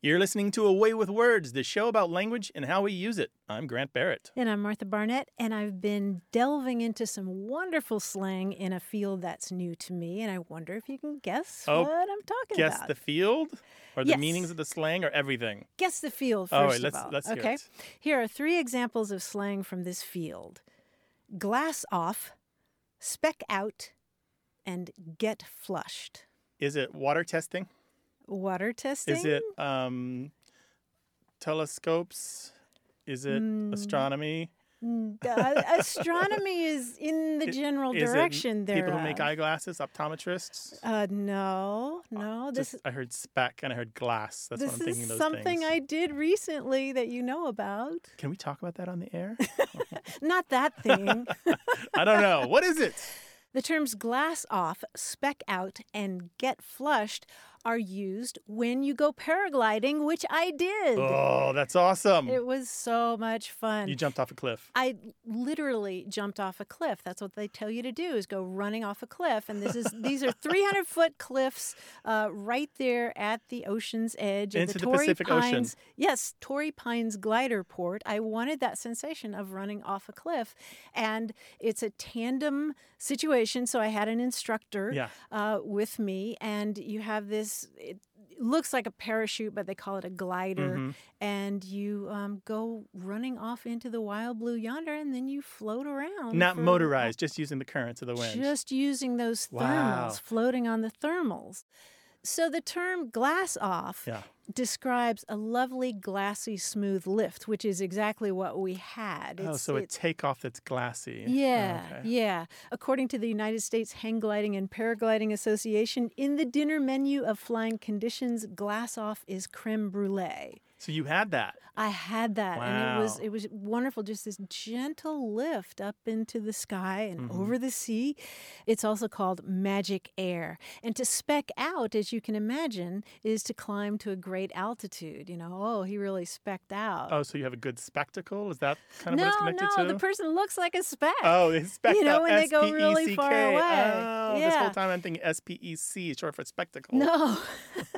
You're listening to A Way with Words, the show about language and how we use it. I'm Grant Barrett. And I'm Martha Barnett, and I've been delving into some wonderful slang in a field that's new to me, and I wonder if you can guess Oh, what I'm talking Guess about. Guess the field? Or the Yes. meanings of the slang or everything? Guess the field All right, first let's- of all. let's okay, it. here are three examples of slang from this field: glass off, speck out, and get flushed. Is it water testing? Water testing. Is it um, telescopes? Is it Mm. astronomy? Mm, uh, astronomy is in the general Is direction there. people who make eyeglasses, optometrists? Uh, no, no. This Just, I heard speck and I heard glass. That's this what I'm thinking. is something things. I did recently that you know about. Can we talk about that on the air? Not that thing. I don't know. What is it? the terms glass off, speck out, and get flushed are used when you go paragliding, which I did. Oh, that's awesome. It was so much fun. You jumped off a cliff. I literally jumped off a cliff. That's what they tell you to do: is go running off a cliff. And this is these are 300 foot cliffs uh, right there at the ocean's edge of Into the the Torrey Pacific Ocean. Pines. Yes, Torrey Pines glider port. I wanted that sensation of running off a cliff, and it's a tandem situation. So I had an instructor Yeah. uh, with me, and you have this. It, looks like a parachute, but they call it a glider. Mhm. And you um, go running off into the wild blue yonder, and then you float around. Not for- motorized, just using the currents of the wind. Just using those thermals, Wow. floating on the thermals. So the term glass off Yeah. Describes a lovely, glassy, smooth lift, which is exactly what we had. oh, It's- so a it- takeoff that's glassy. yeah, Okay. yeah. According to the United States Hang Gliding and Paragliding Association, in the dinner menu of flying conditions, glass off is creme brulee. So you had that. I had that, and it was it was wonderful. Just this gentle lift up into the sky and Mm-hmm. over the sea. It's also called magic air. And to speck out, as you can imagine, is to climb to a great altitude. You know, oh, he really specked out. Oh, so you have a good spectacle? Is that kind of no, what it's connected to? no, to? the person looks like a speck. Oh, it's spec- You know, oh, when they go really far away. Oh, this whole time I'm thinking S-P-E-C, short for spectacle. No.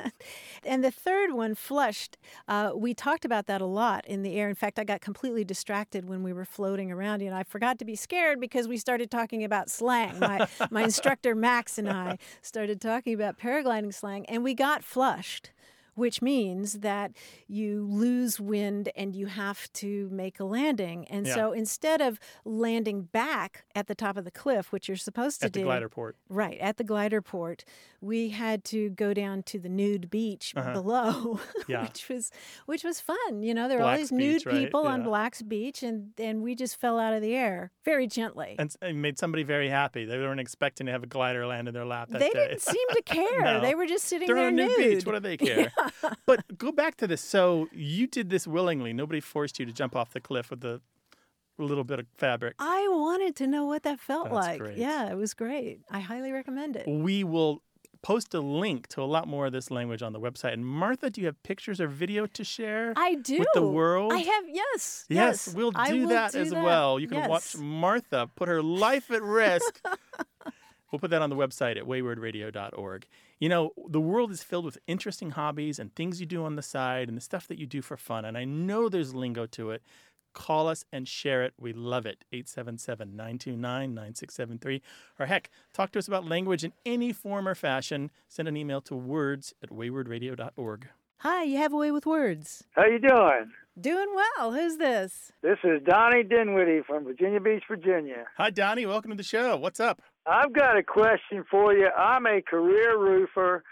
and the third one, flushed, uh, we talked about that a lot in the air. In fact, I got completely distracted when we were floating around. You know, I forgot to be scared because we started talking about slang. My, my instructor, Max, and I started talking about paragliding slang, and we got flushed. Which means that you lose wind and you have to make a landing. And Yeah. so instead of landing back at the top of the cliff, which you're supposed to do. At the glider port. Right, at the glider port, we had to go down to the nude beach Uh-huh. below, Yeah. which was which was fun. You know, there were all these nude Beach, right? people on Black's Beach, and and we just fell out of the air very gently. And it made somebody very happy. They weren't expecting to have a glider land in their lap that they day. didn't seem to care. No. They were just sitting They're there on a nude. nude beach. What do they care? But go back to this. So you did this willingly. Nobody forced you to jump off the cliff with a little bit of fabric. I wanted to know what that felt That's like. great. Yeah, it was great. I highly recommend it. We will post a link to a lot more of this language on the website. And Martha, do you have pictures or video to share? I do. With the world? I have yes. Yes, we'll do that do as that. well. You can watch Martha put her life at risk. we'll put that on the website at waywordradio.org. You know, the world is filled with interesting hobbies and things you do on the side and the stuff that you do for fun. And I know there's lingo to it. Call us and share it. We love it. 877 929 9673. Or heck, talk to us about language in any form or fashion. Send an email to words at waywordradio.org. Hi, you have a way with words. How you doing? Doing well. Who's this? This is Donnie Dinwiddie from Virginia Beach, Virginia. Hi, Donnie. Welcome to the show. What's up? I've got a question for you. I'm a career roofer,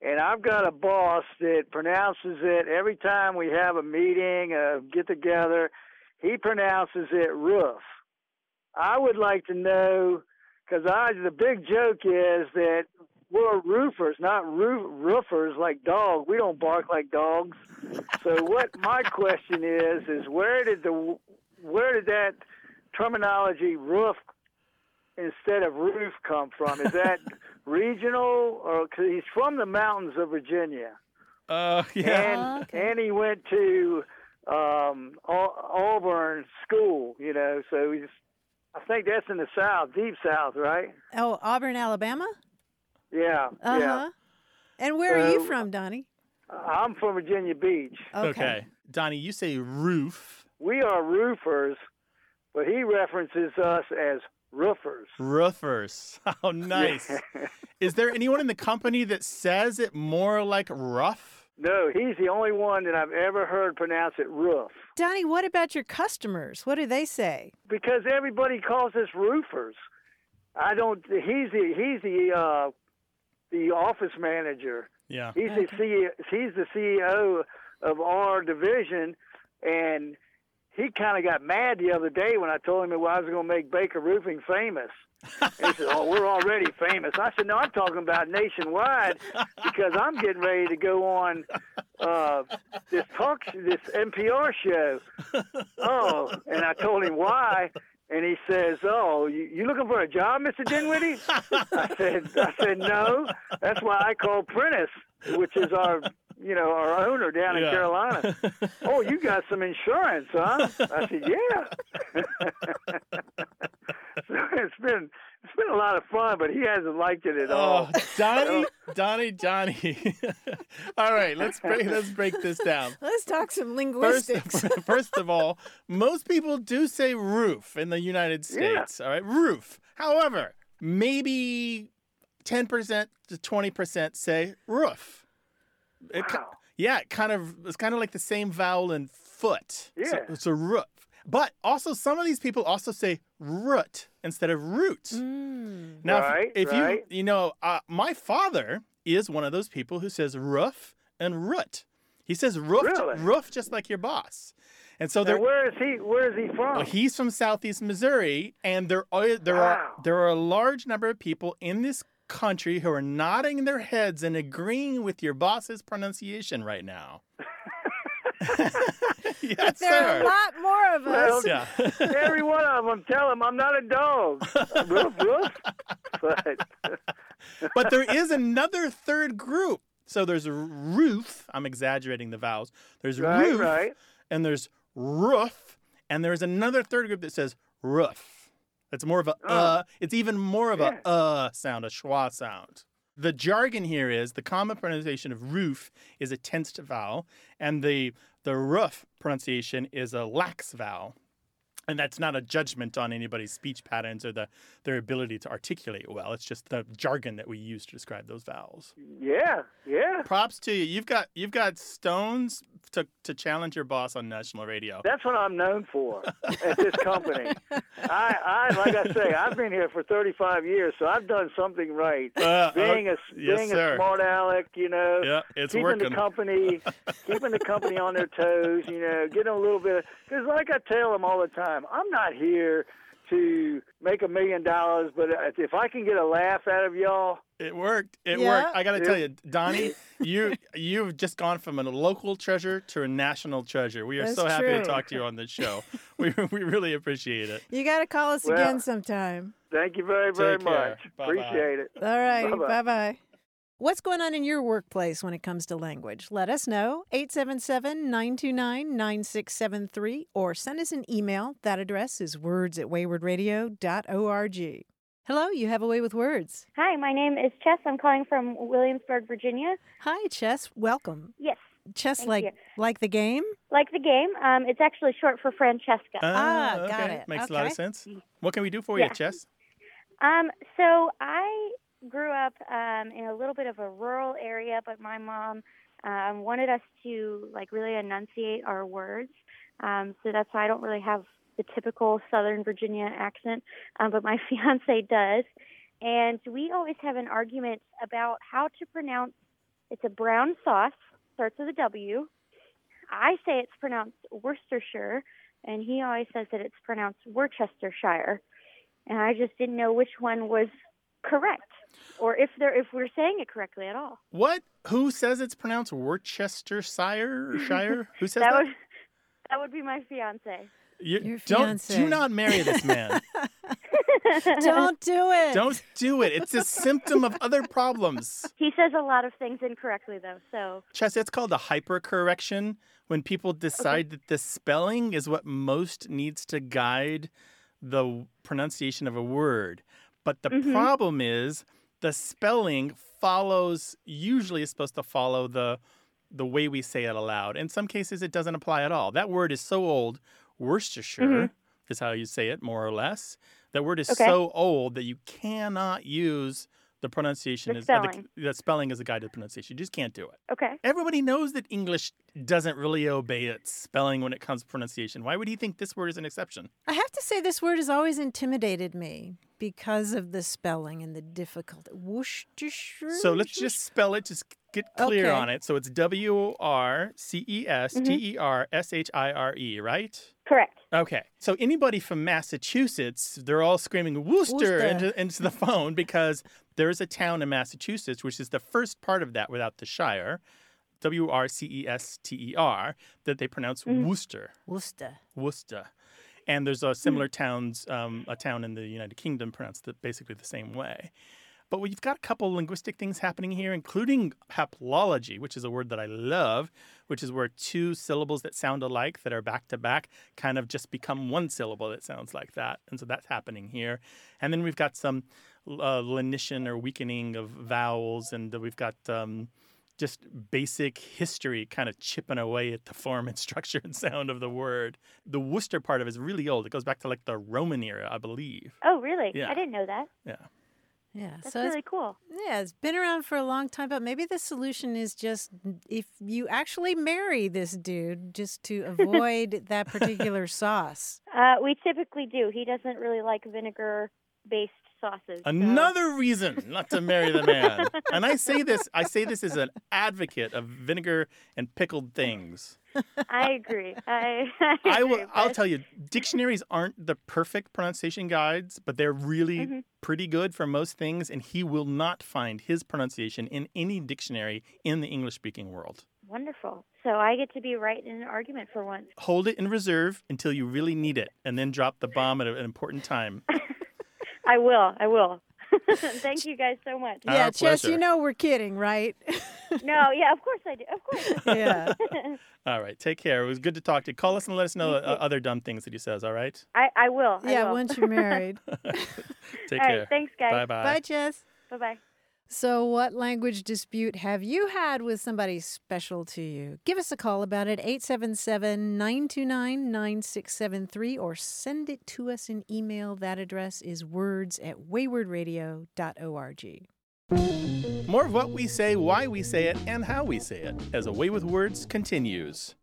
and I've got a boss that pronounces it every time we have a meeting, a get together. He pronounces it roof. I would like to know because I the big joke is that we're roofers, not roof, roofers like dogs. We don't bark like dogs. So what my question is is where did the where did that terminology roof instead of roof come from? Is that regional or cause he's from the mountains of Virginia? Uh, yeah. And okay. and he went to um Au- Auburn school, you know, so he's I think that's in the south, deep south, right? Oh, Auburn, Alabama? Yeah. Uh Yeah. huh. And where are you from, Donnie? I'm from Virginia Beach. okay. Donnie, you say roof. We are roofers, but he references us as roofers. Roofers. How nice. Is there anyone in the company that says it more like rough? no, he's the only one that I've ever heard pronounce it roof. Donnie, what about your customers? What do they say? Because everybody calls us roofers. I don't. He's the he's the uh, the office manager. Yeah. He's the CEO, he's the CEO of our division, and he kind of got mad the other day when I told him that I was going to make Baker Roofing famous. He said, "Oh, we're already famous." I said, "No, I'm talking about nationwide because I'm getting ready to go on uh, this talk, this NPR show." Oh, and I told him why. And he says, "Oh, you, you looking for a job, Mr. Dinwiddie?" I said, "I said no. That's why I called Prentice, which is our, you know, our owner down in Carolina. oh, you got some insurance, huh?" I said, "Yeah." so it's been it's been a lot of fun, but he hasn't liked it at oh, all. Oh, Donnie, Donnie, Donnie. all right, let's break let's break this down. Let's talk some linguistics. first of all, most people do say roof in the United Yeah. States. All right, roof. However, maybe ten percent to twenty percent say roof. It ki- Wow. yeah, it kind of it's kind of like the same vowel in foot. So Yeah. it's a roof. But also, some of these people also say root instead of root. Mm. Now, if- Right, if, right. you you know, uh, my father is one of those people who says roof and root. He says roof, Really? roof, just like your boss. And so Now, there, where is he? Where is he from? well, he's from Southeast Missouri, and there are there are there are a large number of people in this country who are nodding their heads and agreeing with your boss's pronunciation right now. yes, There are a sir. lot more of us. Well, Yeah. Every one of them, tell them I'm not a dog. roof, roof. But but there is another third group. So there's a roof. I'm exaggerating the vowels. There's right, roof, right. and there's roof, and there's another third group that says roof. It's more of a Oh. uh. It's even more of Yeah. a uh sound, a schwa sound. The jargon here is the common pronunciation of roof is a tensed vowel, and the the roof pronunciation is a lax vowel. And that's not a judgment on anybody's speech patterns or the their ability to articulate well. It's just the jargon that we use to describe those vowels. Yeah, yeah. Props to you. You've got you've got stones to, to challenge your boss on national radio. That's what I'm known for at this company. I, I, like I say, I've been here for 35 years, so I've done something right. Uh, being a yes, being sir. a smart aleck, you know, yeah, it's keeping working. the company, keeping the company on their toes, you know, getting a little bit. Because like I tell them all the time, I'm not here to make a million dollars, but if I can get a laugh out of y'all, It worked. It Yeah. worked. I got to tell you, Donnie, you you've just gone from a local treasure to a national treasure. We are That's so happy to talk to you on this show. we we really appreciate it. You got to call us Well- again sometime. thank you very, very Take much. Bye-bye. Appreciate it. All righty. Bye bye. What's going on in your workplace when it comes to language? Let us know. 877 929 9673 or send us an email. That address is words at waywordradio.org. Hello, you have a way with words. Hi, my name is Chess. I'm calling from Williamsburg, Virginia. Hi, Chess. Welcome. Yes, Chess, Thank like you. like the game? like the game. Um, it's actually short for Francesca. Ah, got okay. it. Makes a lot of sense. What can we do for you, Chess? Um, so I grew up um, in a little bit of a rural area, but my mom um, wanted us to like really enunciate our words. Um, so that's why I don't really have the typical Southern Virginia accent, um, but my fiance does. And we always have an argument about how to pronounce. It's a brown sauce, starts with a W. I say it's pronounced Worcestershire, and he always says that it's pronounced Worcestershire and I just didn't know which one was correct. Or if they're if we're saying it correctly at all. What? Who says it's pronounced Worcestershire or Shire? Who says that? That would that would be my fiance. You- Your don't fiancé. do not marry this man. Don't do it. don't do it. It's a symptom of other problems. He says a lot of things incorrectly though, so Chess, it's called a hypercorrection when people decide that the spelling is what most needs to guide the pronunciation of a word. But the mm-hmm. problem is the spelling follows usually is supposed to follow the the way we say it aloud. In some cases it doesn't apply at all. That word is so old, Worcestershire mm-hmm. is how you say it more or less. That word is Okay. so old that you cannot use the pronunciation The as uh, spelling. the, the spelling is a guided pronunciation. You just can't do it. okay. Everybody knows that English doesn't really obey its spelling when it comes to pronunciation. Why would he think this word is an exception? I have to say, this word has always intimidated me because of the spelling and the difficulty. Worcestershire. So let's just spell it, just get clear Okay. on it. So it's W O R C E S T E R S H I R E, right? Correct. Okay. So anybody from Massachusetts, they're all screaming Worcester, Worcester. Into, into the phone because there's a town in Massachusetts, which is the first part of that without the Shire, W R C E S T E R, that they pronounce Worcester. Worcester. Worcester. And there's a similar towns, um, a town in the United Kingdom pronounced the, basically the same way. But we've got a couple linguistic things happening here, including haplology, which is a word that I love, which is where two syllables that sound alike that are back to back kind of just become one syllable that sounds like that. And so that's happening here. And then we've got some uh, lenition or weakening of vowels, and we've got um, just basic history kind of chipping away at the form and structure and sound of the word. The Worcester part of it is really old. It goes back to like the Roman era, I believe. Oh, really? Yeah. I didn't know that. Yeah. Yeah. That's so it's really cool. Yeah, it's been around for a long time, but maybe the solution is just if you actually marry this dude, just to avoid that particular sauce. Uh, we typically do. He doesn't really like vinegar-based sauces. so- Another reason not to marry the man. and I say this, I say this as an advocate of vinegar and pickled things. I agree. I, I, I will agree, I'll tell you, dictionaries aren't the perfect pronunciation guides, but they're really Mm-hmm. pretty good for most things and he will not find his pronunciation in any dictionary in the English speaking world. Wonderful. So I get to be right in an argument for once. Hold it in reserve until you really need it and then drop the bomb at an important time. I will. I will. Thank you guys so much. Our yeah, Chess, you know we're kidding, right? No, yeah, of course I do. Of course. yeah. All right, take care. It was good to talk to you. Call us and let us know uh, other dumb things that he says, all right? I, I will. I Yeah, will. once you're married. Take All care. right. Thanks, guys. Bye-bye. Bye, Chess. Bye bye. So, what language dispute have you had with somebody special to you? Give us a call about it, 877 929 9673, or send it to us in email. That address is words at waywordradio.org. More of what we say, why we say it, and how we say it as A Way with Words continues.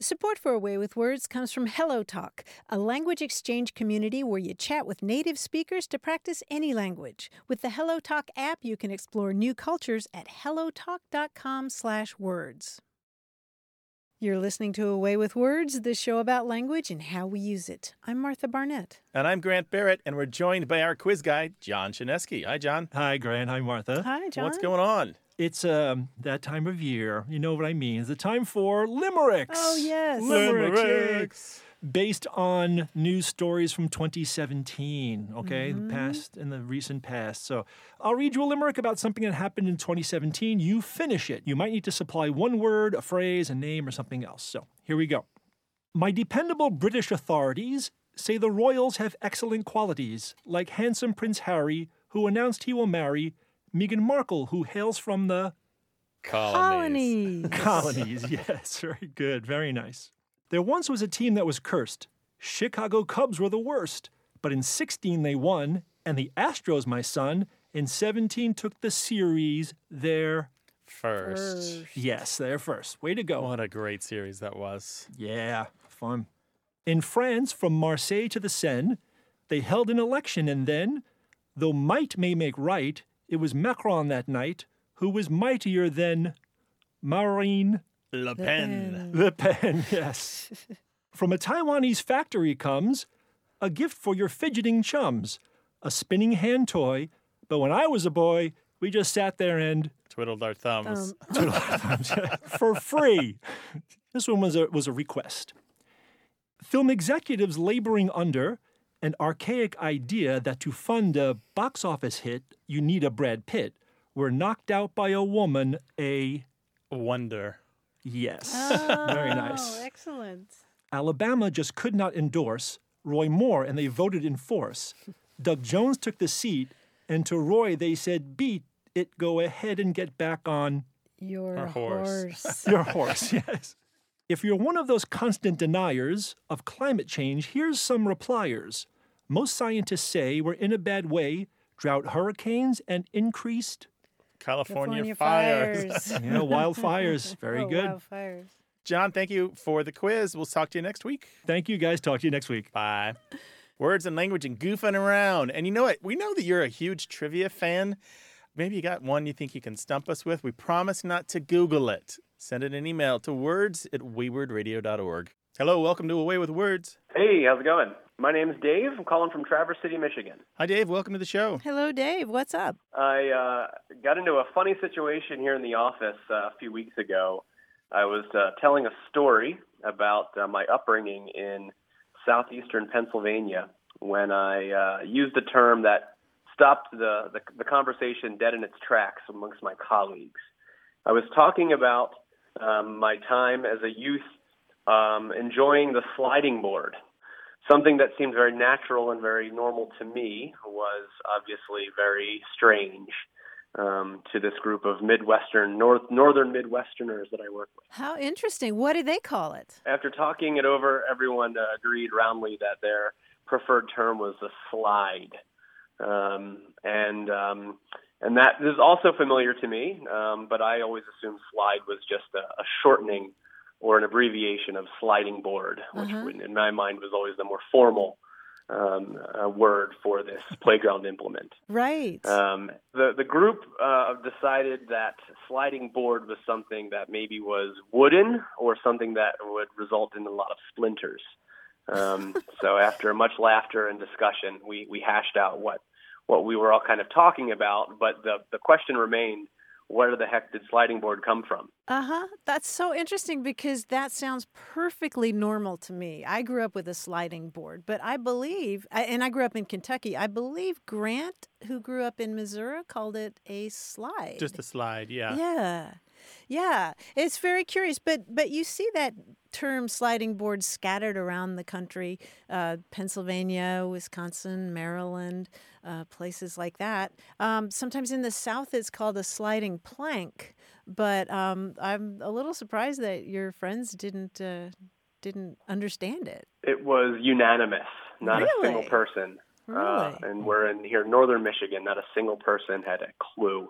Support for A Way with Words comes from Hello Talk, a language exchange community where you chat with native speakers to practice any language. With the Hello Talk app, you can explore new cultures at hellotalk.com/words. You're listening to A Way with Words, the show about language and how we use it. I'm Martha Barnett. And I'm Grant Barrett, and we're joined by our quiz guy, John Chaneski. Hi, John. Hi, Grant. Hi, Martha. Hi, John. What's going on? It's um, that time of year. You know what I mean. It's the time for limericks. Oh, yes. Limericks. Limericks. Based on news stories from 2017, okay? Mm-hmm. The past in the recent past. So I'll read you a limerick about something that happened in 2017. You finish it. You might need to supply one word, a phrase, a name, or something else. So here we go. My dependable British authorities say the royals have excellent qualities, like handsome Prince Harry, who announced he will marry Meghan Markle, who hails from the Colonies. Colonies. colonies. yes, very good. Very nice. There once was a team that was cursed. Chicago Cubs were the worst. But in 16 they won, and the Astros, my son, in 17 took the series there. First. Yes, they're first. Way to go. What a great series that was. Yeah, fun. In France, from Marseille to the Seine, they held an election, and then, though might may make right, it was Macron that night who was mightier than Marine Le Pen. Le Pen, yes. From a Taiwanese factory comes a gift for your fidgeting chums, a spinning hand toy But when I was a boy, we just sat there and Twiddled our thumbs. Um, for free. This one was a, was a request. Film executives laboring under an archaic idea that to fund a box office hit, you need a Brad Pitt were knocked out by a woman, a Wonder. Yes. Very oh, nice. Oh, excellent. Alabama just could not endorse Roy Moore and they voted in force. Doug Jones took the seat, and to Roy they said, Beat it, go ahead and get back on Your Our horse. horse. your horse, yes. If you're one of those constant deniers of climate change, here's some repliers. Most scientists say we're in a bad way drought, hurricanes, and increased California, California fires. fires. you know, wildfires. Very Oh, good. Wildfires. John, thank you for the quiz. We'll talk to you next week. Thank you, guys. Talk to you next week. Bye. Words and language and goofing around. And you know what? We know that you're a huge trivia fan. Maybe you got one you think you can stump us with. We promise not to Google it. Send it an email to words at waywordradio.org. Hello, welcome to A Way with Words. Hey, how's it going? My name's Dave. I'm calling from Traverse City, Michigan. Hi, Dave. Welcome to the show. Hello, Dave. What's up? I uh, got into a funny situation here in the office uh, a few weeks ago. I was uh, telling a story about uh, my upbringing in southeastern Pennsylvania when I uh, used a term that stopped the, the, the conversation dead in its tracks amongst my colleagues. I was talking about um, my time as a youth um, enjoying the sliding board. Something that seemed very natural and very normal to me was obviously very strange um, to this group of Midwestern, north, northern Midwesterners that I work with. How interesting. What do they call it? After talking it over, everyone uh, agreed roundly that their preferred term was a slide, um, and um, and that is also familiar to me. Um, but I always assumed slide was just a, a shortening or an abbreviation of sliding board, which Uh-huh. in my mind was always the more formal um, uh, word for this playground implement. Right. Um, the the group uh, decided that sliding board was something that maybe was wooden or something that would result in a lot of splinters. Um, so after much laughter and discussion, we we hashed out what what we were all kind of talking about. But the the question remained: Where the heck did sliding board come from? Uh huh. That's so interesting because that sounds perfectly normal to me. I grew up with a sliding board, but I believe, and I grew up in Kentucky, I believe Grant, who grew up in Missouri, called it a slide. Just a slide, yeah. Yeah. Yeah, it's very curious, but but you see that term sliding board scattered around the country, uh, Pennsylvania, Wisconsin, Maryland, uh, places like that. Um, sometimes in the South, it's called a sliding plank. But um, I'm a little surprised that your friends didn't uh, didn't understand it. It was unanimous, not a single Really? person. Uh, Really? and we're in here, northern Michigan. Not a single person had a clue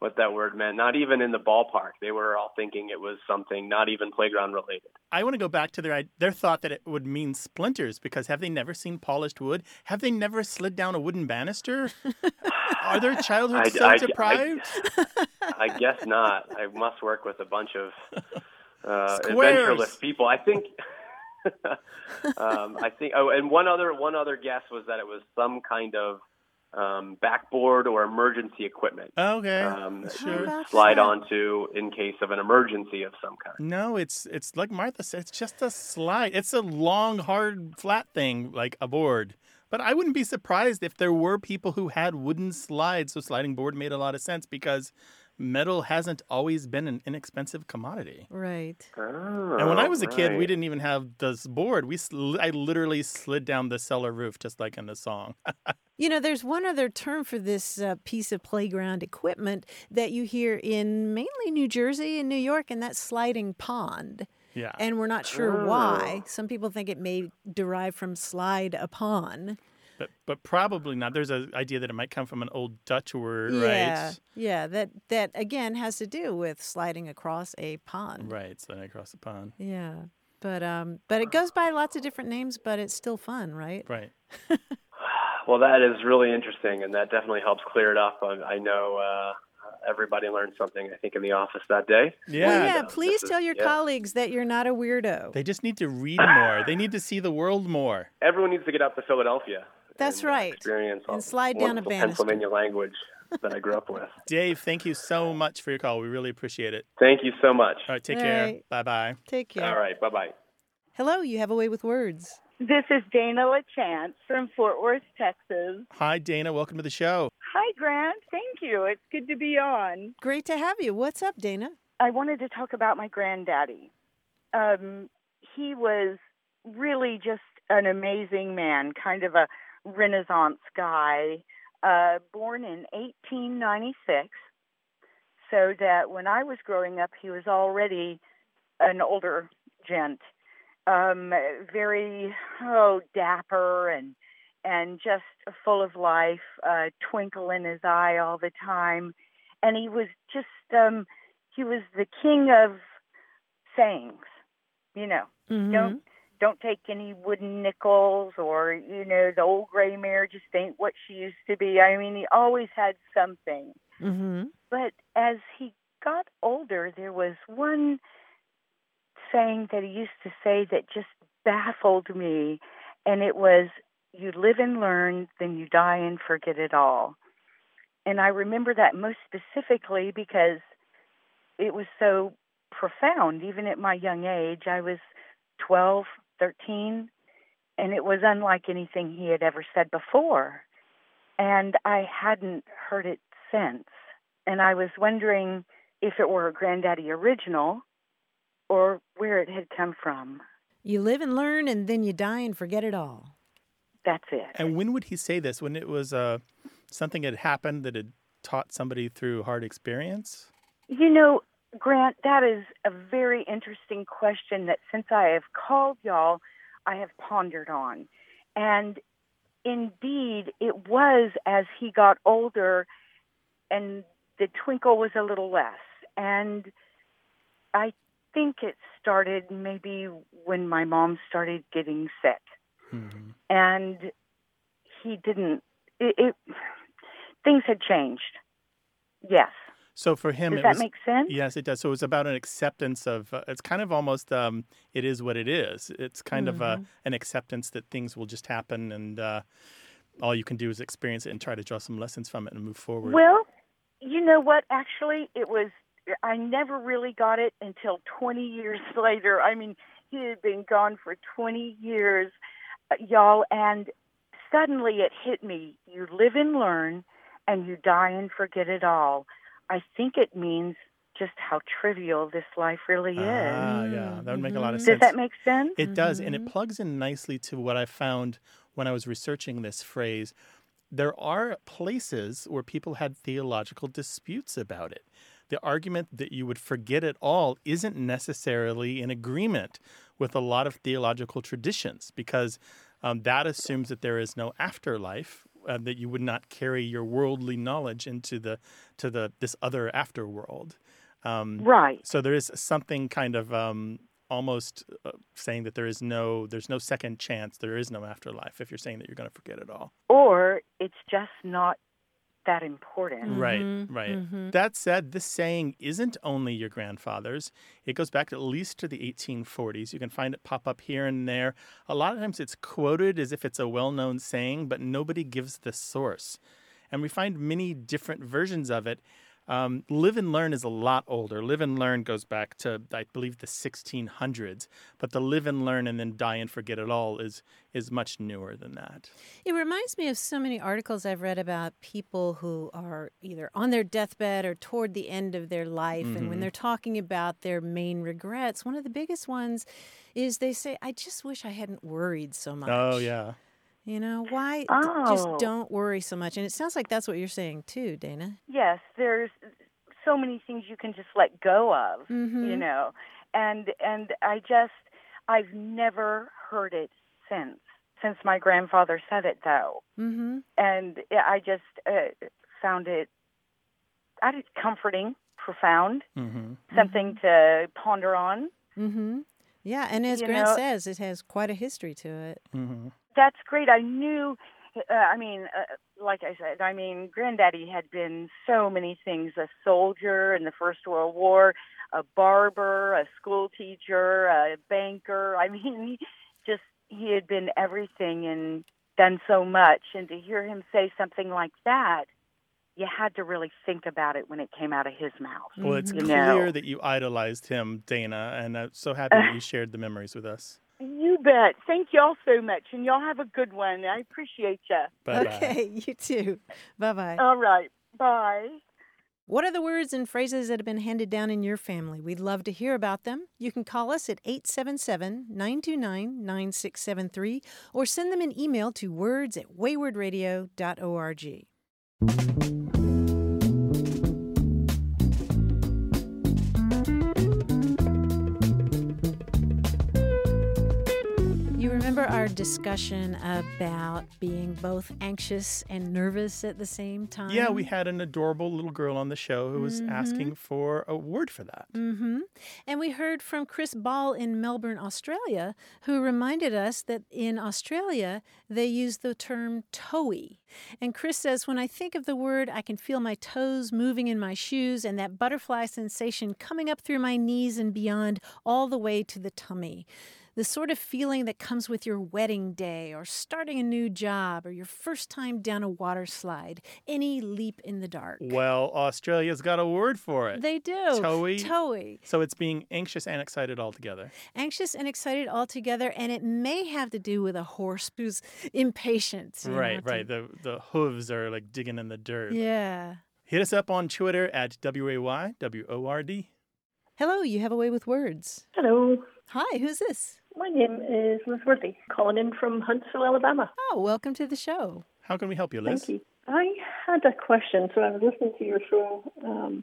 what that word meant. Not even in the ballpark. They were all thinking it was something not even playground related. I want to go back to their their thought that it would mean splinters because have they never seen polished wood? Have they never slid down a wooden banister? Are their childhoods I- so I- I- deprived? I guess not. I must work with a bunch of uh, adventureless people. I think. um, I think. Oh, and one other one other guess was that it was some kind of um, backboard or emergency equipment. okay, um, sure. you slide that? onto in case of an emergency of some kind. No, it's it's like Martha said. It's just a slide. It's a long, hard, flat thing like a board. But I wouldn't be surprised if there were people who had wooden slides. So sliding board made a lot of sense because metal hasn't always been an inexpensive commodity. Right. Oh, And when I was a kid, we didn't even have this board. We sl- I literally slid down the cellar roof just like in the song. You know, there's one other term for this uh, piece of playground equipment that you hear in mainly New Jersey and New York, and that's sliding pond. yeah. And we're not sure why. Some people think it may derive from slide upon. But but probably not. There's an idea that it might come from an old Dutch word, Yeah, right? yeah. That that again has to do with sliding across a pond. Right, sliding across the pond. Yeah, but um, but it goes by lots of different names, but it's still fun, right? Right. Well, that is really interesting, and that definitely helps clear it up. I, I know uh, everybody learned something. I think in the office that day. Yeah. Well, yeah. Please is- tell your yeah. colleagues that you're not a weirdo. They just need to read more. they need to see the world more. Everyone needs to get out to Philadelphia That's and, right. experience And slide down a wonderful banister. Pennsylvania language that I grew up with. Dave, thank you so much for your call. We really appreciate it. Thank you so much. All right, take All care. right. Bye bye. Take care. All right, bye bye. Hello, you have a way with words. This is Dana LaChance from Fort Worth, Texas. Hi, Dana. Welcome to the show. Hi, Grant. Thank you. It's good to be on. Great to have you. What's up, Dana? I wanted to talk about my granddaddy. Um, he was really just an amazing man, kind of a Renaissance guy, uh, born in 1896. So that when I was growing up, he was already an older gent, um, very oh dapper and and just full of life, uh, twinkle in his eye all the time, and he was just um, he was the king of sayings, you know. Mm-hmm. Don't don't take any wooden nickels or you know the old gray mare just ain't what she used to be. I mean, he always had something. Mm-hmm. But as he got older, there was one saying that he used to say that just baffled me, and it was, You live and learn, then you die and forget it all. And I remember that most specifically because it was so profound, even at my young age. I was 12, 13, and it was unlike anything he had ever said before. And I hadn't heard it since. And I was wondering if it were a Granddaddy original or where it had come from. You live and learn, and then you die and forget it all. That's it. And when would he say this? When it was uh, something had happened that had taught somebody through hard experience? You know, Grant, that is a very interesting question that since I have called y'all, I have pondered on. And indeed, it was as he got older and the twinkle was a little less. And I think it started maybe when my mom started getting sick. Mm-hmm. And he didn't, it, it things had changed. Yes. So for him, Does it that was, make sense? Yes, it does. So it was about an acceptance of. Uh, it's kind of almost. Um, it is what it is. It's kind of uh, Mm-hmm. an acceptance that things will just happen, and uh, all you can do is experience it and try to draw some lessons from it and move forward. Well, you know what? Actually, it was. I never really got it until 20 years later. I mean, he had been gone for 20 years, uh, y'all, and suddenly it hit me. You live and learn, and you die and forget it all. I think it means just how trivial this life really is. Ah, yeah, that would make a lot of sense. Does sense. that make sense? It does, and it plugs in nicely to what I found when I was researching this phrase. There are places where people had theological disputes about it. The argument that you would forget it all isn't necessarily in agreement with a lot of theological traditions because um, that assumes that there is no afterlife, uh, that you would not carry your worldly knowledge into the to the this other afterworld. Um, Right. so there is something kind of um, almost uh, saying that there is no there's no second chance, there is no afterlife. If you're saying that you're going to forget it all, Or it's just not that important. right, Mhm, right. mhm. That said, this saying isn't only your grandfather's. It goes back at least to the 1840s. You can find it pop up here and there. A lot of times it's quoted as if it's a well-known saying, but nobody gives the source. And we find many different versions of it. Um, live and learn is a lot older. Live and learn goes back to, I believe, the 1600s. But the live and learn and then die and forget it all is is much newer than that. It reminds me of so many articles I've read about people who are either on their deathbed or toward the end of their life. And when Mhm. they're talking about their main regrets, one of the biggest ones is they say, I just wish I hadn't worried so much. Oh yeah. You know, why? Oh. Just don't worry so much. And it sounds like that's what you're saying too, Dana. Yes, there's so many things you can just let go of, you Mhm. know. And and I just I've never heard it since since my grandfather said it though. Mm-hmm. And I just uh, found it I did comforting, profound, Mm-hmm. something to ponder on. Mm-hmm. Yeah, and as You Grant know- says, it has quite a history to it. That's great. I knew uh, I mean, uh, like I said, I mean, Granddaddy had been so many things a soldier in the First World War, a barber, a school teacher, a banker. I mean, he just he had been everything and done so much, and to hear him say something like that, you had to really think about it when it came out of his mouth. Well, it's clear know. that you idolized him, Dana, and I'm so happy that you shared the memories with us. You bet. Thank y'all so much, and y'all have a good one. I appreciate you. Bye bye. Okay, you too. Bye bye. All right. Bye. What are the words and phrases that have been handed down in your family? We'd love to hear about them. You can call us at 877 929 9673 or send them an email to words at waywordradio.org. our discussion about being both anxious and nervous at the same time? Yeah, we had an adorable little girl on the show who was asking for a word for that. Mm-hmm. And we heard from Chris Ball in Melbourne, Australia, who reminded us that in Australia they use the term toey. And Chris says, when I think of the word, I can feel my toes moving in my shoes and that butterfly sensation coming up through my knees and beyond, all the way to the tummy. The sort of feeling that comes with your wedding day or starting a new job or your first time down a water slide, any leap in the dark. Well, Australia's got a word for it. They do. Toey. Toey. So it's being anxious and excited all together. anxious and excited all together, and it may have to do with a horse who's impatient. you know, Right, to- right. The the hooves are like digging in the dirt. Yeah. Hit us up on Twitter at W A Y W O R D. Hello, you have a way with words. Hello, Hi, who's this? My name is Liz Worthy, calling in from Huntsville, Alabama. Oh, welcome to the show. How can we help you, Liz? Thank you. I had a question, so I was listening to your show, um,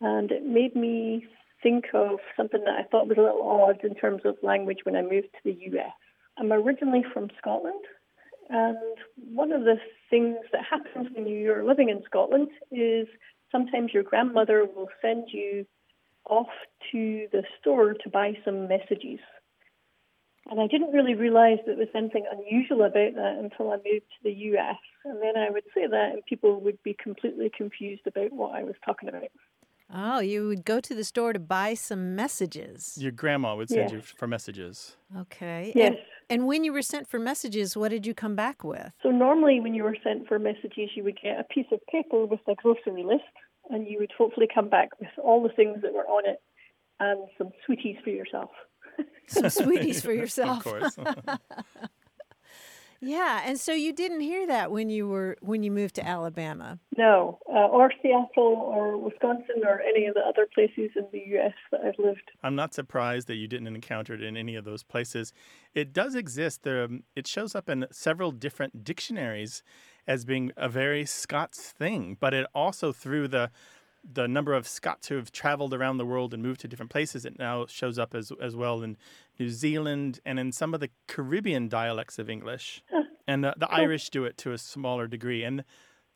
and it made me think of something that I thought was a little odd in terms of language when I moved to the US. I'm originally from Scotland, and one of the things that happens when you're living in Scotland is sometimes your grandmother will send you off to the store to buy some messages. And I didn't really realize that there was anything unusual about that until I moved to the US. And then I would say that, and people would be completely confused about what I was talking about. Oh, you would go to the store to buy some messages. Your grandma would send Yes. you for messages. Okay. Yes. And, and when you were sent for messages, what did you come back with? So normally, when you were sent for messages, you would get a piece of paper with a grocery list, and you would hopefully come back with all the things that were on it and some sweeties for yourself. Some sweeties for yourself. of course. Yeah, and so you didn't hear that when you were when you moved to Alabama. No, uh, or Seattle, or Wisconsin, or any of the other places in the U.S. that I've lived. I'm not surprised that you didn't encounter it in any of those places. It does exist. There, um, it shows up in several different dictionaries as being a very Scots thing, but it also through the the number of Scots who have traveled around the world and moved to different places, it now shows up as as well in New Zealand and in some of the Caribbean dialects of English. And the, the Irish do it to a smaller degree. And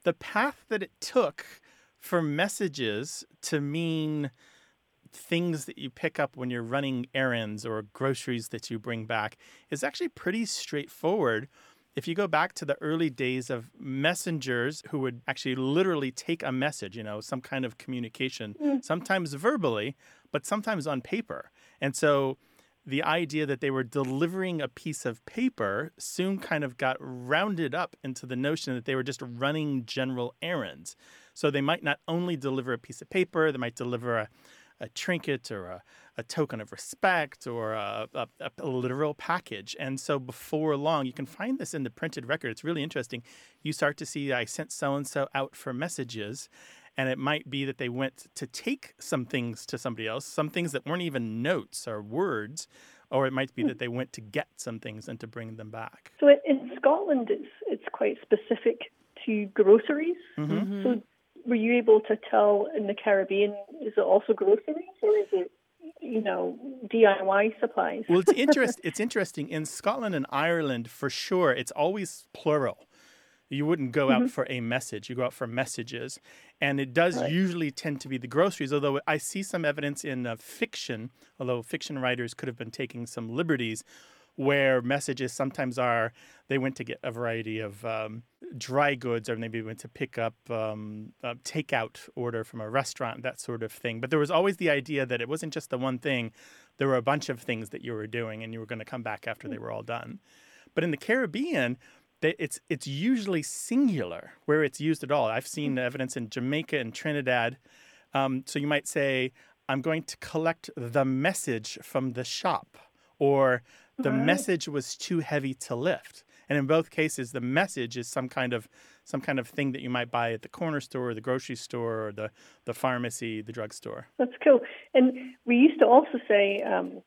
the path that it took for messages to mean things that you pick up when you're running errands or groceries that you bring back is actually pretty straightforward. If you go back to the early days of messengers who would actually literally take a message, you know, some kind of communication, mm. sometimes verbally, but sometimes on paper. And so the idea that they were delivering a piece of paper soon kind of got rounded up into the notion that they were just running general errands. So they might not only deliver a piece of paper, they might deliver a, a trinket or a, a token of respect or a, a, a literal package. And so before long, you can find this in the printed record. It's really interesting. You start to see, I sent so and so out for messages. And it might be that they went to take some things to somebody else, some things that weren't even notes or words, or it might be that they went to get some things and to bring them back. So in Scotland, it's it's quite specific to groceries. Mm-hmm. So were you able to tell in the Caribbean is it also groceries or is it you know DIY supplies? Well, it's interest. it's interesting in Scotland and Ireland for sure. It's always plural. You wouldn't go out for a message. You go out for messages, and it does usually tend to be the groceries. Although I see some evidence in uh, fiction, although fiction writers could have been taking some liberties, where messages sometimes are they went to get a variety of um, dry goods, or maybe went to pick up um, a takeout order from a restaurant, that sort of thing. But there was always the idea that it wasn't just the one thing; there were a bunch of things that you were doing, and you were going to come back after they were all done. But in the Caribbean, it's it's usually singular where it's used at all. I've seen evidence in Jamaica and Trinidad. Um, so you might say, "I'm going to collect the message from the shop," or "The Right. message was too heavy to lift." And in both cases, the message is some kind of some kind of thing that you might buy at the corner store, or the grocery store, or the the pharmacy, the drugstore. That's cool. And we used to also say, um,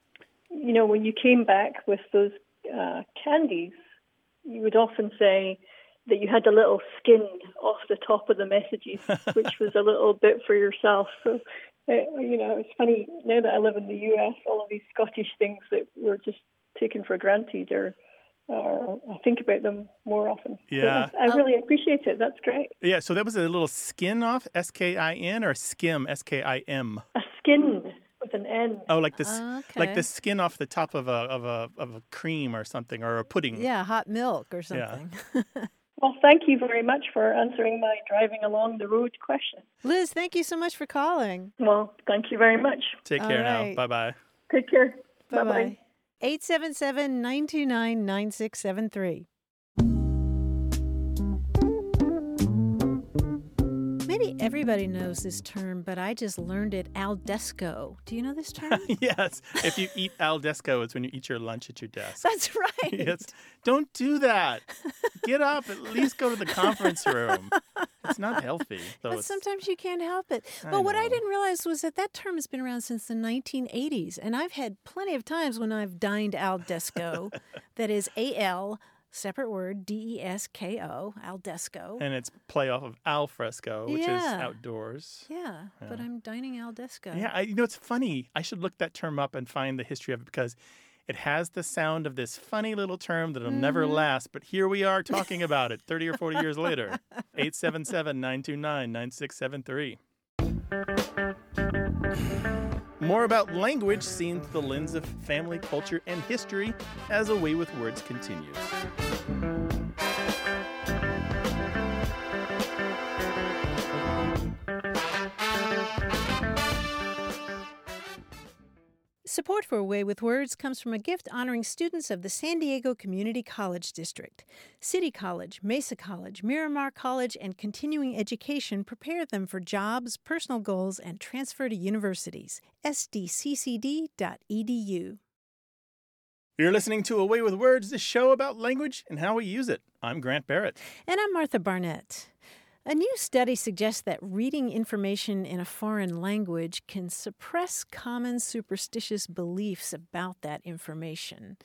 you know, when you came back with those uh, candies, you would often say that you had a little skin off the top of the messages, which was a little bit for yourself. So, uh, you know, it's funny now that I live in the US, all of these Scottish things that were just taken for granted or Uh, I think about them more often. So Yeah. I really appreciate it. That's great. Yeah, so that was a little skin off, S K I N, or skim, S K I M. A skin with an N. Oh, like this, like Okay. the skin off the top of a of a of a cream or something, or a pudding. Yeah, hot milk or Yeah. something. Well, thank you very much for answering my driving along the road question. Liz, thank you so much for calling. Well, thank you very much. Take All care right. now. Bye bye. Take care. Bye-bye. bye. 877 929 9673. Maybe everybody knows this term, but I just learned it al desko. Do you know this term? yes, if you eat al desco, it's when you eat your lunch at your desk. That's right. yes, don't do that. Get up. At least go to the conference room. It's not healthy. But sometimes you can't help it. I But what I didn't realize was that that term has been around since the 1980s. And I've had plenty of times when I've dined al desko, that is A L, separate word, D E S K O, al desko. and it's play off of al fresco, which is outdoors. yeah, but I'm dining al desco. Yeah, I, you know it's funny. I should look that term up and find the history of it because it has the sound of this funny little term that'll never Mm-hmm. last. But here we are talking about it 30 or 40 years later. 877 929 9673. More about language seen through the lens of family, culture, and history as A Way with Words continues. Support for A Way with Words comes from a gift honoring students of the San Diego Community College District. City College, Mesa College, Miramar College, and continuing education prepare them for jobs, personal goals, and transfer to universities. sdccd.edu. You're listening to A Way with Words, the show about language and how we use it. I'm Grant Barrett. And I'm Martha Barnette. A new study suggests that reading information in a foreign language can suppress common superstitious beliefs about that information.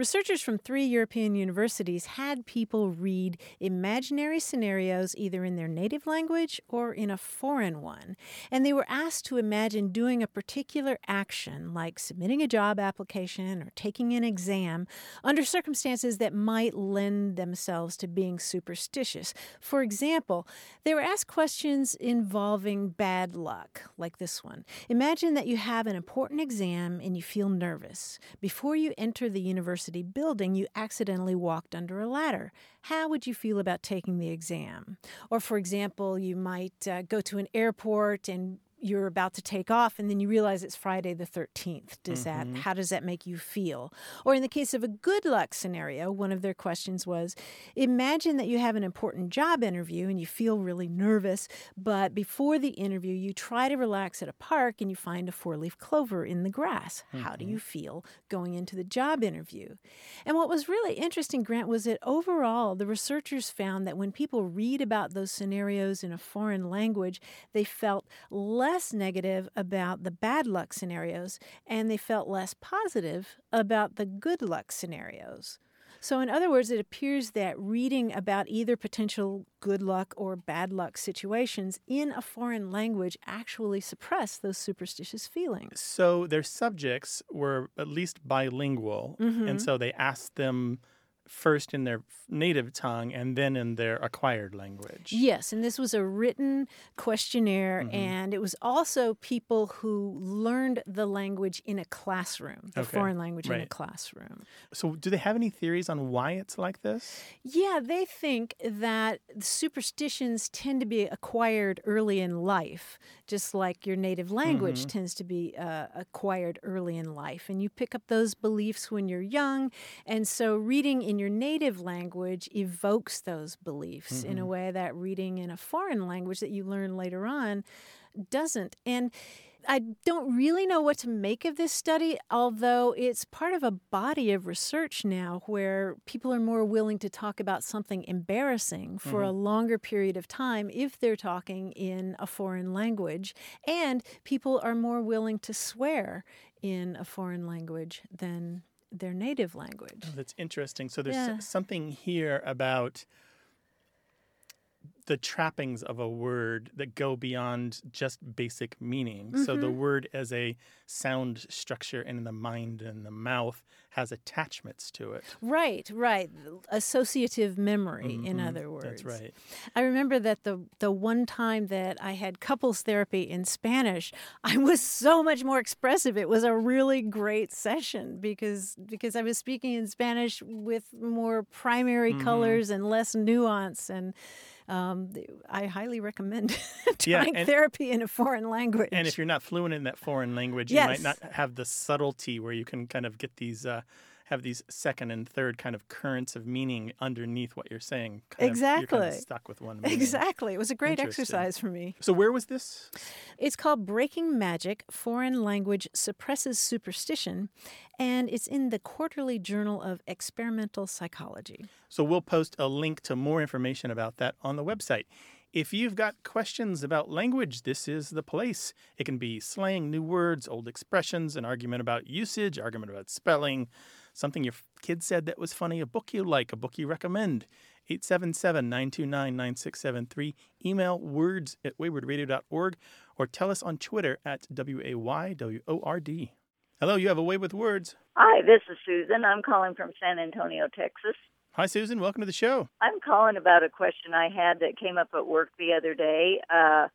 Researchers from three European universities had people read imaginary scenarios either in their native language or in a foreign one, and they were asked to imagine doing a particular action, like submitting a job application or taking an exam, under circumstances that might lend themselves to being superstitious. For example, they were asked questions involving bad luck, like this one. Imagine that you have an important exam and you feel nervous. Before you enter the university building, you accidentally walked under a ladder. How would you feel about taking the exam? Or, for example, you might uh, go to an airport and you're about to take off and then you realize it's Friday the 13th. Does that mm-hmm. how does that make you feel? Or in the case of a good luck scenario, one of their questions was imagine that you have an important job interview and you feel really nervous, but before the interview you try to relax at a park and you find a four-leaf clover in the grass. How do you mm-hmm. feel going into the job interview? And what was really interesting, Grant, was that overall the researchers found that when people read about those scenarios in a foreign language, they felt less negative about the bad luck scenarios and they felt less positive about the good luck scenarios. So, in other words, it appears that reading about either potential good luck or bad luck situations in a foreign language actually suppress those superstitious feelings. So their subjects were at least bilingual, and mm-hmm. so they asked them first in their native tongue and then in their acquired language. Yes, and this was a written questionnaire, mm-hmm. and it was also people who learned the language in a classroom, the Okay, foreign language in a classroom. So do they have any theories on why it's like this? Yeah, they think that superstitions tend to be acquired early in life, just like your native language tends to be uh, acquired early in life. And you pick up those beliefs when you're young. And so, reading in your native language evokes those beliefs in a Mhm. way that reading in a foreign language that you learn later on doesn't. And I don't really know what to make of this study, although it's part of a body of research now where people are more willing to talk about something embarrassing for mm-hmm. a longer period of time if they're talking in a foreign language. And people are more willing to swear in a foreign language than their native language. Oh, that's interesting. So there's Yeah. something here about the trappings of a word that go beyond just basic meaning. So the Mhm. word as a sound structure in the mind and the mouth has attachments to it. Right, right. Associative memory, in Mhm. other words. That's right. I remember that the the one time that I had couples therapy in Spanish, I was so much more expressive. It was a really great session because because I was speaking in Spanish with more primary Mhm. colors and less nuance and um, I highly recommend Yeah, trying and- therapy in a foreign language. And if you're not fluent in that foreign language, you Yes. might not have the subtlety where you can kind of get these, uh, have these second and third kind of currents of meaning underneath what you're saying. Kind of- you're kind of Exactly. stuck with one meaning. exactly, it was a great exercise for me. So where was this? It's called Breaking Magic Foreign Language Suppresses Superstition, and it's in the Quarterly Journal of Experimental Psychology. So we'll post a link to more information about that on the website. If you've got questions about language, this is the place. It can be slang, new words, old expressions, an argument about usage, argument about spelling, something your kid said that was funny, a book you like, a book you recommend. 877 929 9673. Email words at waywordradio.org or tell us on Twitter at W A Y W O R D. Hello, you have a way with words. Hi, this is Susan. I'm calling from San Antonio, Texas. Hi, Susan. Welcome to the show. I'm calling about a question I had that came up at work the other day. Uh,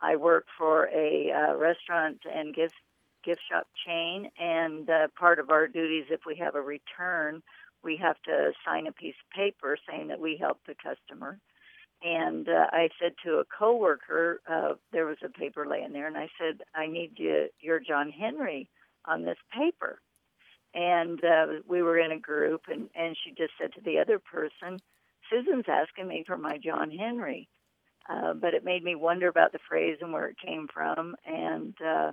I work for a uh, restaurant and gift gift shop chain, and uh, part of our duties, if we have a return, we have to sign a piece of paper saying that we helped the customer. And uh, I said to a coworker, uh, there was a paper laying there, and I said, "I need you, your John Henry on this paper." and uh, we were in a group and and she just said to the other person susan's asking me for my john henry uh, but it made me wonder about the phrase and where it came from and uh,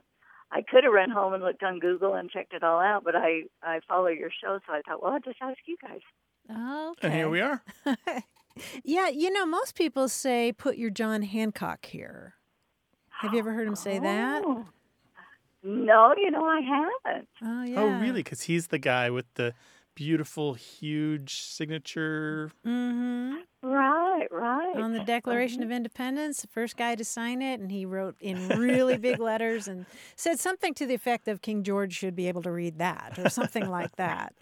i could have run home and looked on google and checked it all out but i i follow your show so i thought well i'll just ask you guys Okay. And here we are. yeah, you know, most people say put your John Hancock here. Have you ever heard him say that? Oh. no you know i haven't Oh, yeah. Oh, really? Because he's the guy with the beautiful, huge signature. Mm-hmm. Right right On the Declaration of Independence, the first guy to sign it, and he wrote in really big letters and said something to the effect of King George should be able to read that or something like that.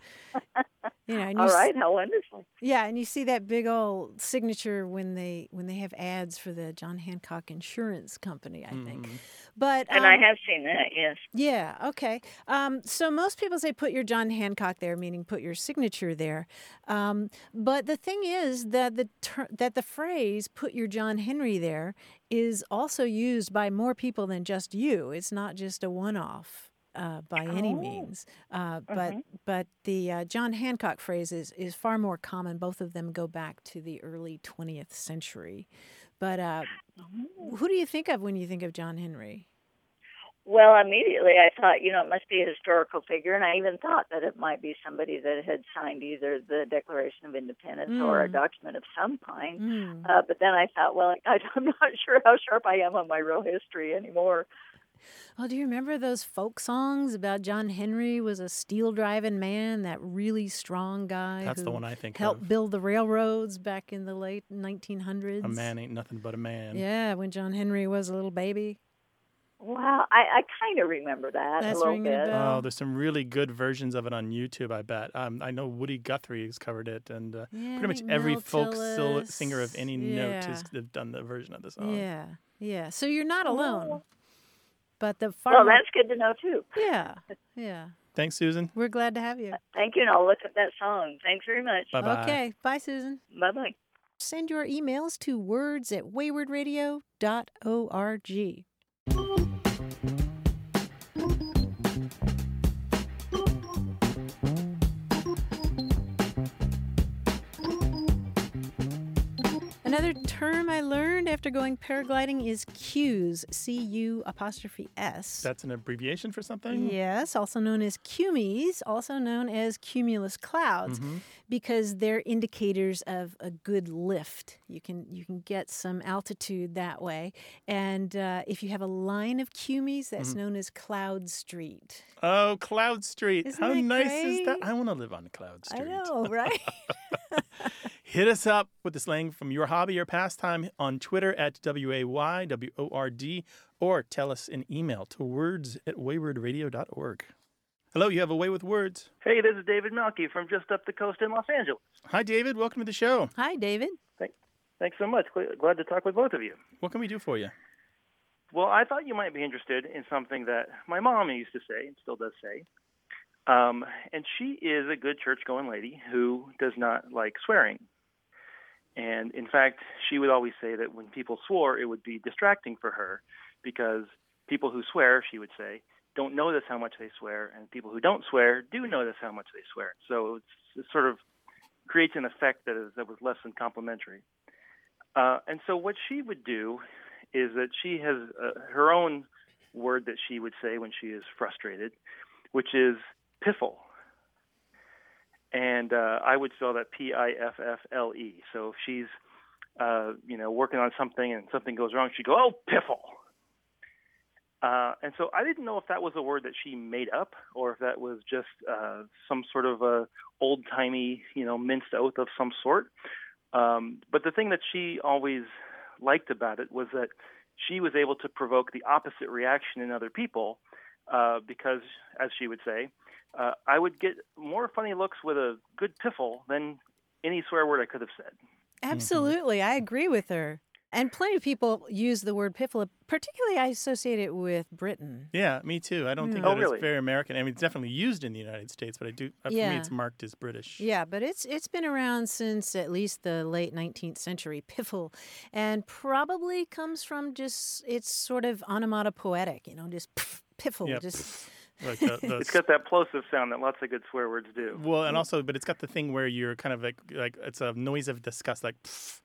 You know, and you all s- right how wonderful Yeah, and you see that big old signature when they when they have ads for the John Hancock Insurance Company, I think. Mhm. But and i um, have seen that yes yeah, okay. Um, so most people say put your John Hancock there, meaning put your signature there. Um, but the thing is that the ter- that the phrase "put your John Henry there" is also used by more people than just you. It's not just a one-off. Uh, by any Oh. means, uh, but Mhm. but the uh, John Hancock phrase is, is far more common. Both of them go back to the early 20th century. But uh, Oh. who do you think of when you think of John Henry? Well, immediately I thought, you know, it must be a historical figure, and I even thought that it might be somebody that had signed either the Declaration of Independence or a Mm. document of some kind. Mm. Uh, but then I thought, well, I, I'm not sure how sharp I am on my real history anymore. Oh, do you remember those folk songs about John Henry was a steel driving man, that really strong guy That's who the one I think helped of. build the railroads back in the late 1900s? A man ain't nothing but a man. Yeah, when John Henry was a little baby. Wow, I, I kind of remember that That's a little bit. Oh, there's some really good versions of it on YouTube, I bet. Um, I know Woody Guthrie has covered it, and uh, Yeah, pretty much Nick every folk sil- singer of any note Yeah. has have done the version of the song. Yeah, yeah. So you're not alone. Oh. But the far Well, that's good to know too. yeah, yeah. Thanks, Susan. We're glad to have you. Thank you, and I'll look up that song. Thanks very much. Bye bye. Okay, bye, Susan. Bye bye. Send your emails to words at waywordradio.org. Another term I learned after going paragliding is cues, C U apostrophe S. That's an abbreviation for something? Yes, also known as cumes, also known as cumulus clouds, Mm-hmm. because they're indicators of a good lift. You can you can get some altitude that way, and uh, if you have a line of cumes, that's Mm-hmm. known as Cloud Street. Oh, Cloud Street. Isn't How nice is that? I want to live on Cloud Street. I know, right? Hit us up with the slang from your hobby or pastime on Twitter at W-A-Y, W-O-R-D, or tell us an email to words at waywordradio.org. Hello, you have a way with words. Hey, this is David Melky from just up the coast in Los Angeles. Hi, David. Welcome to the show. Hi, David. Thanks so much. Glad to talk with both of you. What can we do for you? Well, I thought you might be interested in something that my mom used to say and still does say. Um, and she is a good church going lady who does not like swearing. And in fact, she would always say that when people swore, it would be distracting for her because people who swear, she would say, don't notice how much they swear, and people who don't swear do notice how much they swear. So it sort of creates an effect that is that was less than complimentary. Uh, and so what she would do is that she has uh, her own word that she would say when she is frustrated, which is piffle. And uh, I would spell that P-I-F-F-L-E. So if she's, uh, you know, working on something and something goes wrong, she'd go, "Oh, piffle." Uh, and so I didn't know if that was a word that she made up or if that was just uh, some sort of a old timey, you know, minced oath of some sort. Um, but the thing that she always liked about it was that she was able to provoke the opposite reaction in other people uh, because, as she would say, uh, I would get more funny looks with a good piffle than any swear word I could have said. Absolutely, I agree with her. And plenty of people use the word piffle, particularly I associate it with Britain. Yeah, me too. I don't think Hmm. that Oh, it's very American. I mean, it's definitely used in the United States, but I do, uh, for Yeah. me, it's marked as British. Yeah, but it's it's been around since at least the late 19th century, piffle, and probably comes from just it's sort of onomatopoetic, you know, just piffle, Yeah, just Like the, the It's got that plosive sound that lots of good swear words do. Well, and also, but it's got the thing where you're kind of like, like it's a noise of disgust, like, pff,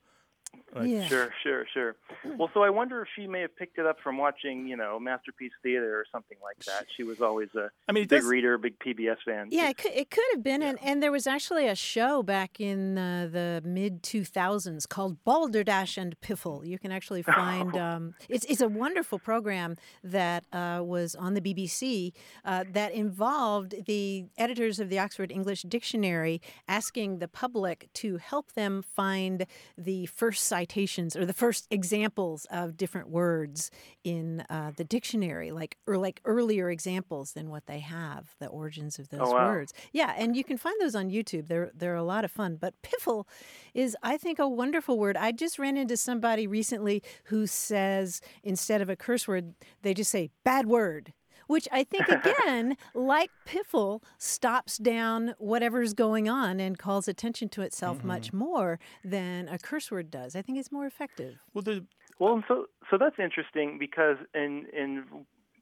like Yeah. Sure, sure, sure. Well, so I wonder if she may have picked it up from watching, you know, Masterpiece Theater or something like that. She was always a I mean, it big does- reader, big PBS fan. Yeah, it could, it could have been. And, and there was actually a show back in uh, the mid 2000s called Balderdash and Piffle. You can actually find um, it's, it's a wonderful program that uh, was on the BBC uh, that involved the editors of the Oxford English Dictionary asking the public to help them find the first citations or the first examples of different words in uh, the dictionary, like or like earlier examples than what they have, the origins of those Oh, wow. words. Yeah, and you can find those on YouTube. They're they're a lot of fun. But piffle is, I think, a wonderful word. I just ran into somebody recently who says instead of a curse word, they just say bad word. Which I think, again, like piffle, stops down whatever's going on and calls attention to itself much more than a curse word does. I think it's more effective. well, the, Well, so so that's interesting because in in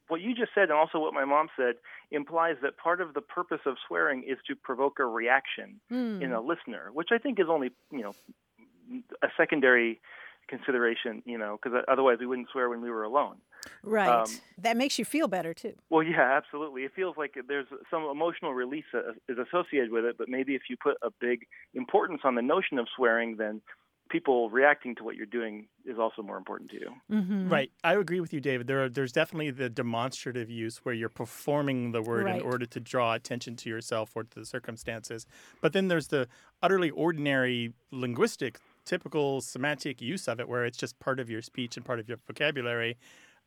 what you just said and also what my mom said implies that part of the purpose of swearing is to provoke a reaction Hmm. in a listener, which I think is only you know a secondary consideration, you know, because otherwise we wouldn't swear when we were alone. Right. Um, that makes you feel better too. Well, yeah, absolutely. It feels like there's some emotional release is associated with it, but maybe if you put a big importance on the notion of swearing, then people reacting to what you're doing is also more important to you. Mm-hmm. right. I agree with you, David. There are, there's definitely the demonstrative use where you're performing the word Right. in order to draw attention to yourself or to the circumstances. But then there's the utterly ordinary linguistic, typical semantic use of it where it's just part of your speech and part of your vocabulary.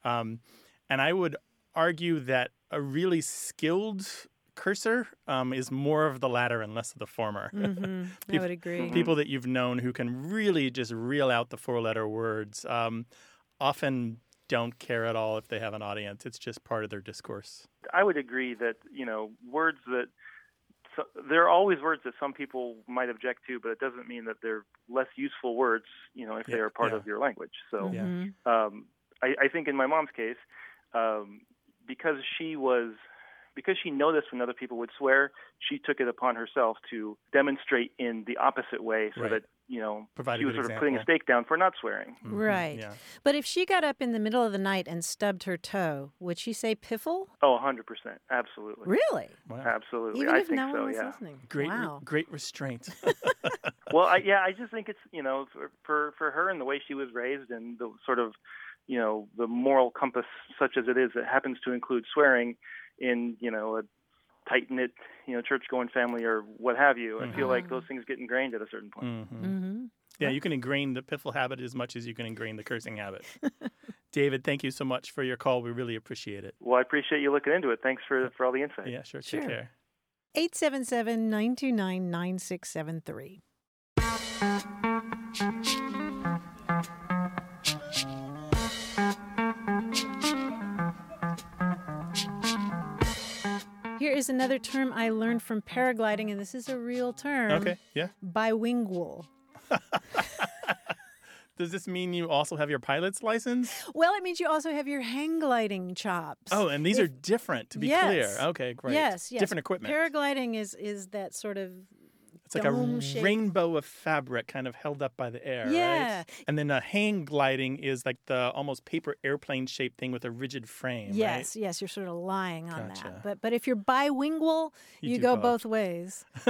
Um, and I would argue that a really skilled cursor um, is more of the latter and less of the former. hmm I would agree. People that you've known who can really just reel out the four letter words um, often don't care at all if they have an audience. It's just part of their discourse. I would agree that you know words that so, there are always words that some people might object to, but it doesn't mean that they're less useful words. You know, if they are part yeah. of your language. So. Yeah. Mhm. um, I, I think in my mom's case, um, because she was because she noticed when other people would swear, she took it upon herself to demonstrate in the opposite way so Right. that, you know, Provide she was good sort of putting a stake down for not swearing. Mm-hmm. Right. Yeah. But if she got up in the middle of the night and stubbed her toe, would she say piffle? Oh, 100%. Absolutely. Really? Wow. Absolutely. Even I if think no so, one was yeah. listening. Great, re- great restraint. well, I, yeah, I just think it's you know for, for for her and the way she was raised and the sort of you know the moral compass such as it is that happens to include swearing in you know a tight knit you know church going family or what have you. I feel like those things get ingrained at a certain point. hmm Mm-hmm. Yeah, you can ingrain the piffle habit as much as you can ingrain the cursing habit. David, thank you so much for your call. We really appreciate it. Well, I appreciate you looking into it. Thanks for for all the insight. Yeah, sure. Sure. Take care. 877 929 9673. Here is another term I learned from paragliding, and this is a real term. Okay. Yeah. Bilingual. Does this mean you also have your pilot's license? Well, it means you also have your hang gliding chops. Oh, and these If- are different, to be yes. clear. Okay, great. Yes, yes. Different equipment. Paragliding is is that sort of it's like a shape. rainbow of fabric kind of held up by the air, Yeah. right? And then a hang gliding is like the almost paper airplane shaped thing with a rigid frame, Yes, yes, you're sort of lying on Gotcha. that. But but if you're bilingual, You you, go both. both ways.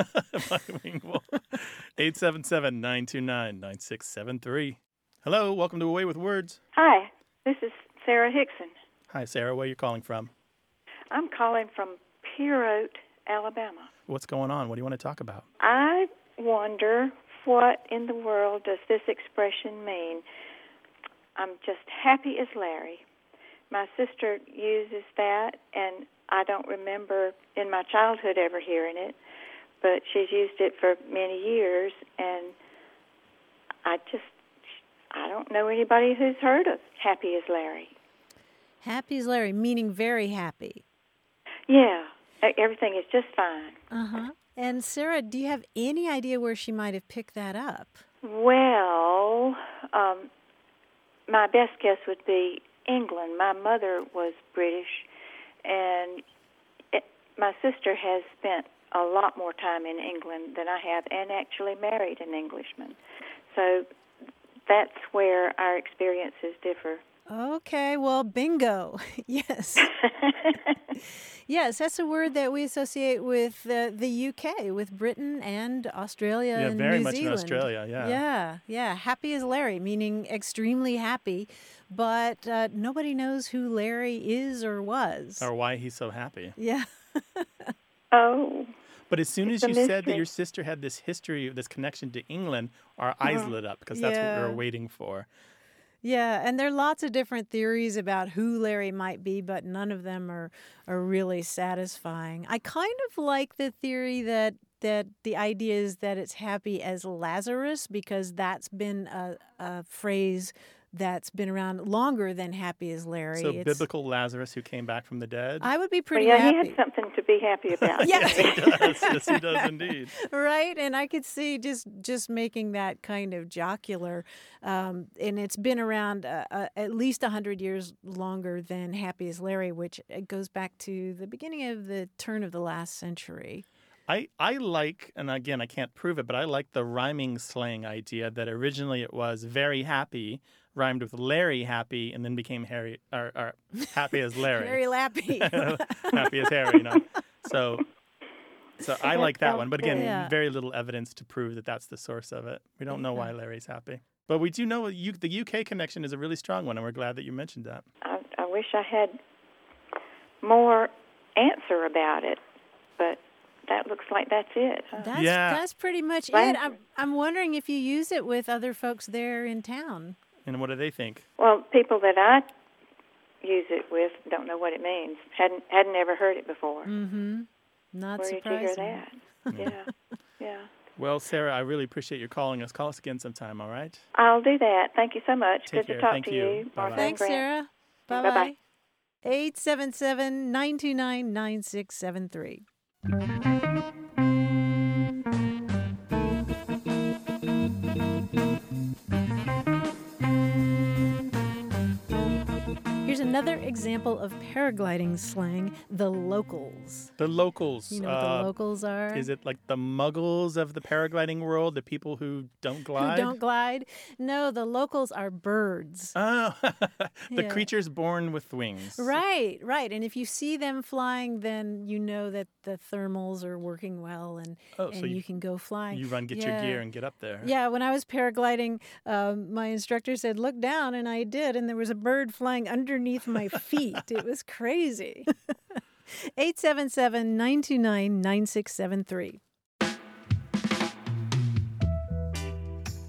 Bilingual. 877 929 9673. Hello, welcome to A Way with Words. Hi, this is Sarah Hickson. Hi, Sarah. Where are you calling from? I'm calling from Perote, Alabama. What's going on? What do you want to talk about? I wonder what in the world does this expression mean? I'm just happy as Larry. My sister uses that, and I don't remember in my childhood ever hearing it, but she's used it for many years, and I just I don't know anybody who's heard of happy as Larry. Happy as Larry, meaning very happy. Yeah, everything is just fine. Uh huh. And Sarah, do you have any idea where she might have picked that up? Well, um, my best guess would be England. My mother was British, and it, my sister has spent a lot more time in England than I have, and actually married an Englishman. So that's where our experiences differ. Okay, well, bingo. yes. yes, that's a word that we associate with uh, the UK, with Britain and Australia Yeah, and very New much in Zealand. Australia, yeah. Yeah, yeah. Happy as Larry, meaning extremely happy, but uh, nobody knows who Larry is or was. Or why he's so happy. Yeah. Oh. But as soon as you a said that your sister had this history, this connection to England, our eyes Uh-huh. lit up because that's what we Yeah. were waiting for. Yeah, and there are lots of different theories about who Larry might be, but none of them are are really satisfying. I kind of like the theory that that the idea is that it's happy as Lazarus because that's been a, a phrase that's been around longer than happy as Larry. So It's- biblical Lazarus who came back from the dead. I would be Well, pretty yeah, happy. he had something to be happy about. Yeah. yes, he does. Yes, he does indeed. right and i could see just just making that kind of jocular um, and it's been around uh, uh, at least 100 years longer than happy as larry which goes back to the beginning of the turn of the last century I, I like, and again, I can't prove it, but I like the rhyming slang idea that originally it was very happy, rhymed with Larry happy, and then became Harry, or, or happy as Larry. Harry Lappy. happy as Harry, no. So, so I like that one. But again. Yeah. very little evidence to prove that that's the source of it. We don't know why Larry's happy. But we do know you, the UK connection is a really strong one, and we're glad that you mentioned that. I, I wish I had more answer about it, but that looks like that's it. huh? that's, Yeah. that's pretty much Thank it I'm, I'm wondering if you use it with other folks there in town And what do they think? Well, people that I use it with don't know what it means. hadn't hadn't ever heard it before. mm-hmm not Where did you surprising hear that? yeah, yeah. Well, Sarah, I really appreciate your calling us. Call us again sometime, all right? I'll do that. Thank you so much. Take Good care. to talk Thank to you. you. Bye-bye. Thanks, Sarah. Bye Bye-bye. bye. 877 929 9673. Another example of paragliding slang, the locals. The locals. You know what uh, the locals are? Is it like the muggles of the paragliding world, the people who don't glide? Who don't glide? No, the locals are birds. Oh, the Yeah. creatures born with wings. Right, right. And if you see them flying, then you know that the thermals are working well and, Oh, and so you, you- can go flying. You run, get your gear, and get up there. Yeah, when I was paragliding, um, my instructor said, Look down, and I did, and there was a bird flying underneath my feet. it was crazy. 877 929 9673.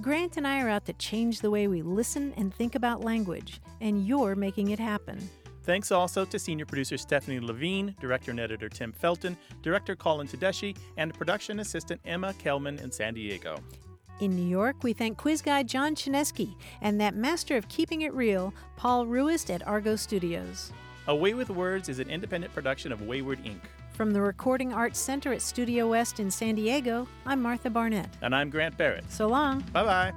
Grant and I are out to change the way we listen and think about language, and you're making it happen. Thanks also to senior producer Stephanie Levine, director and editor Tim Felton, director Colin Tedeschi, and production assistant Emma Kelman in San Diego. In New York, we thank quiz guy John Chaneski and that master of keeping it real, Paul Ruest at Argot Studios. A Way with Words is an independent production of Wayword Inc. From the Recording Arts Center at Studio West in San Diego, I'm Martha Barnette. And I'm Grant Barrett. So long. Bye bye.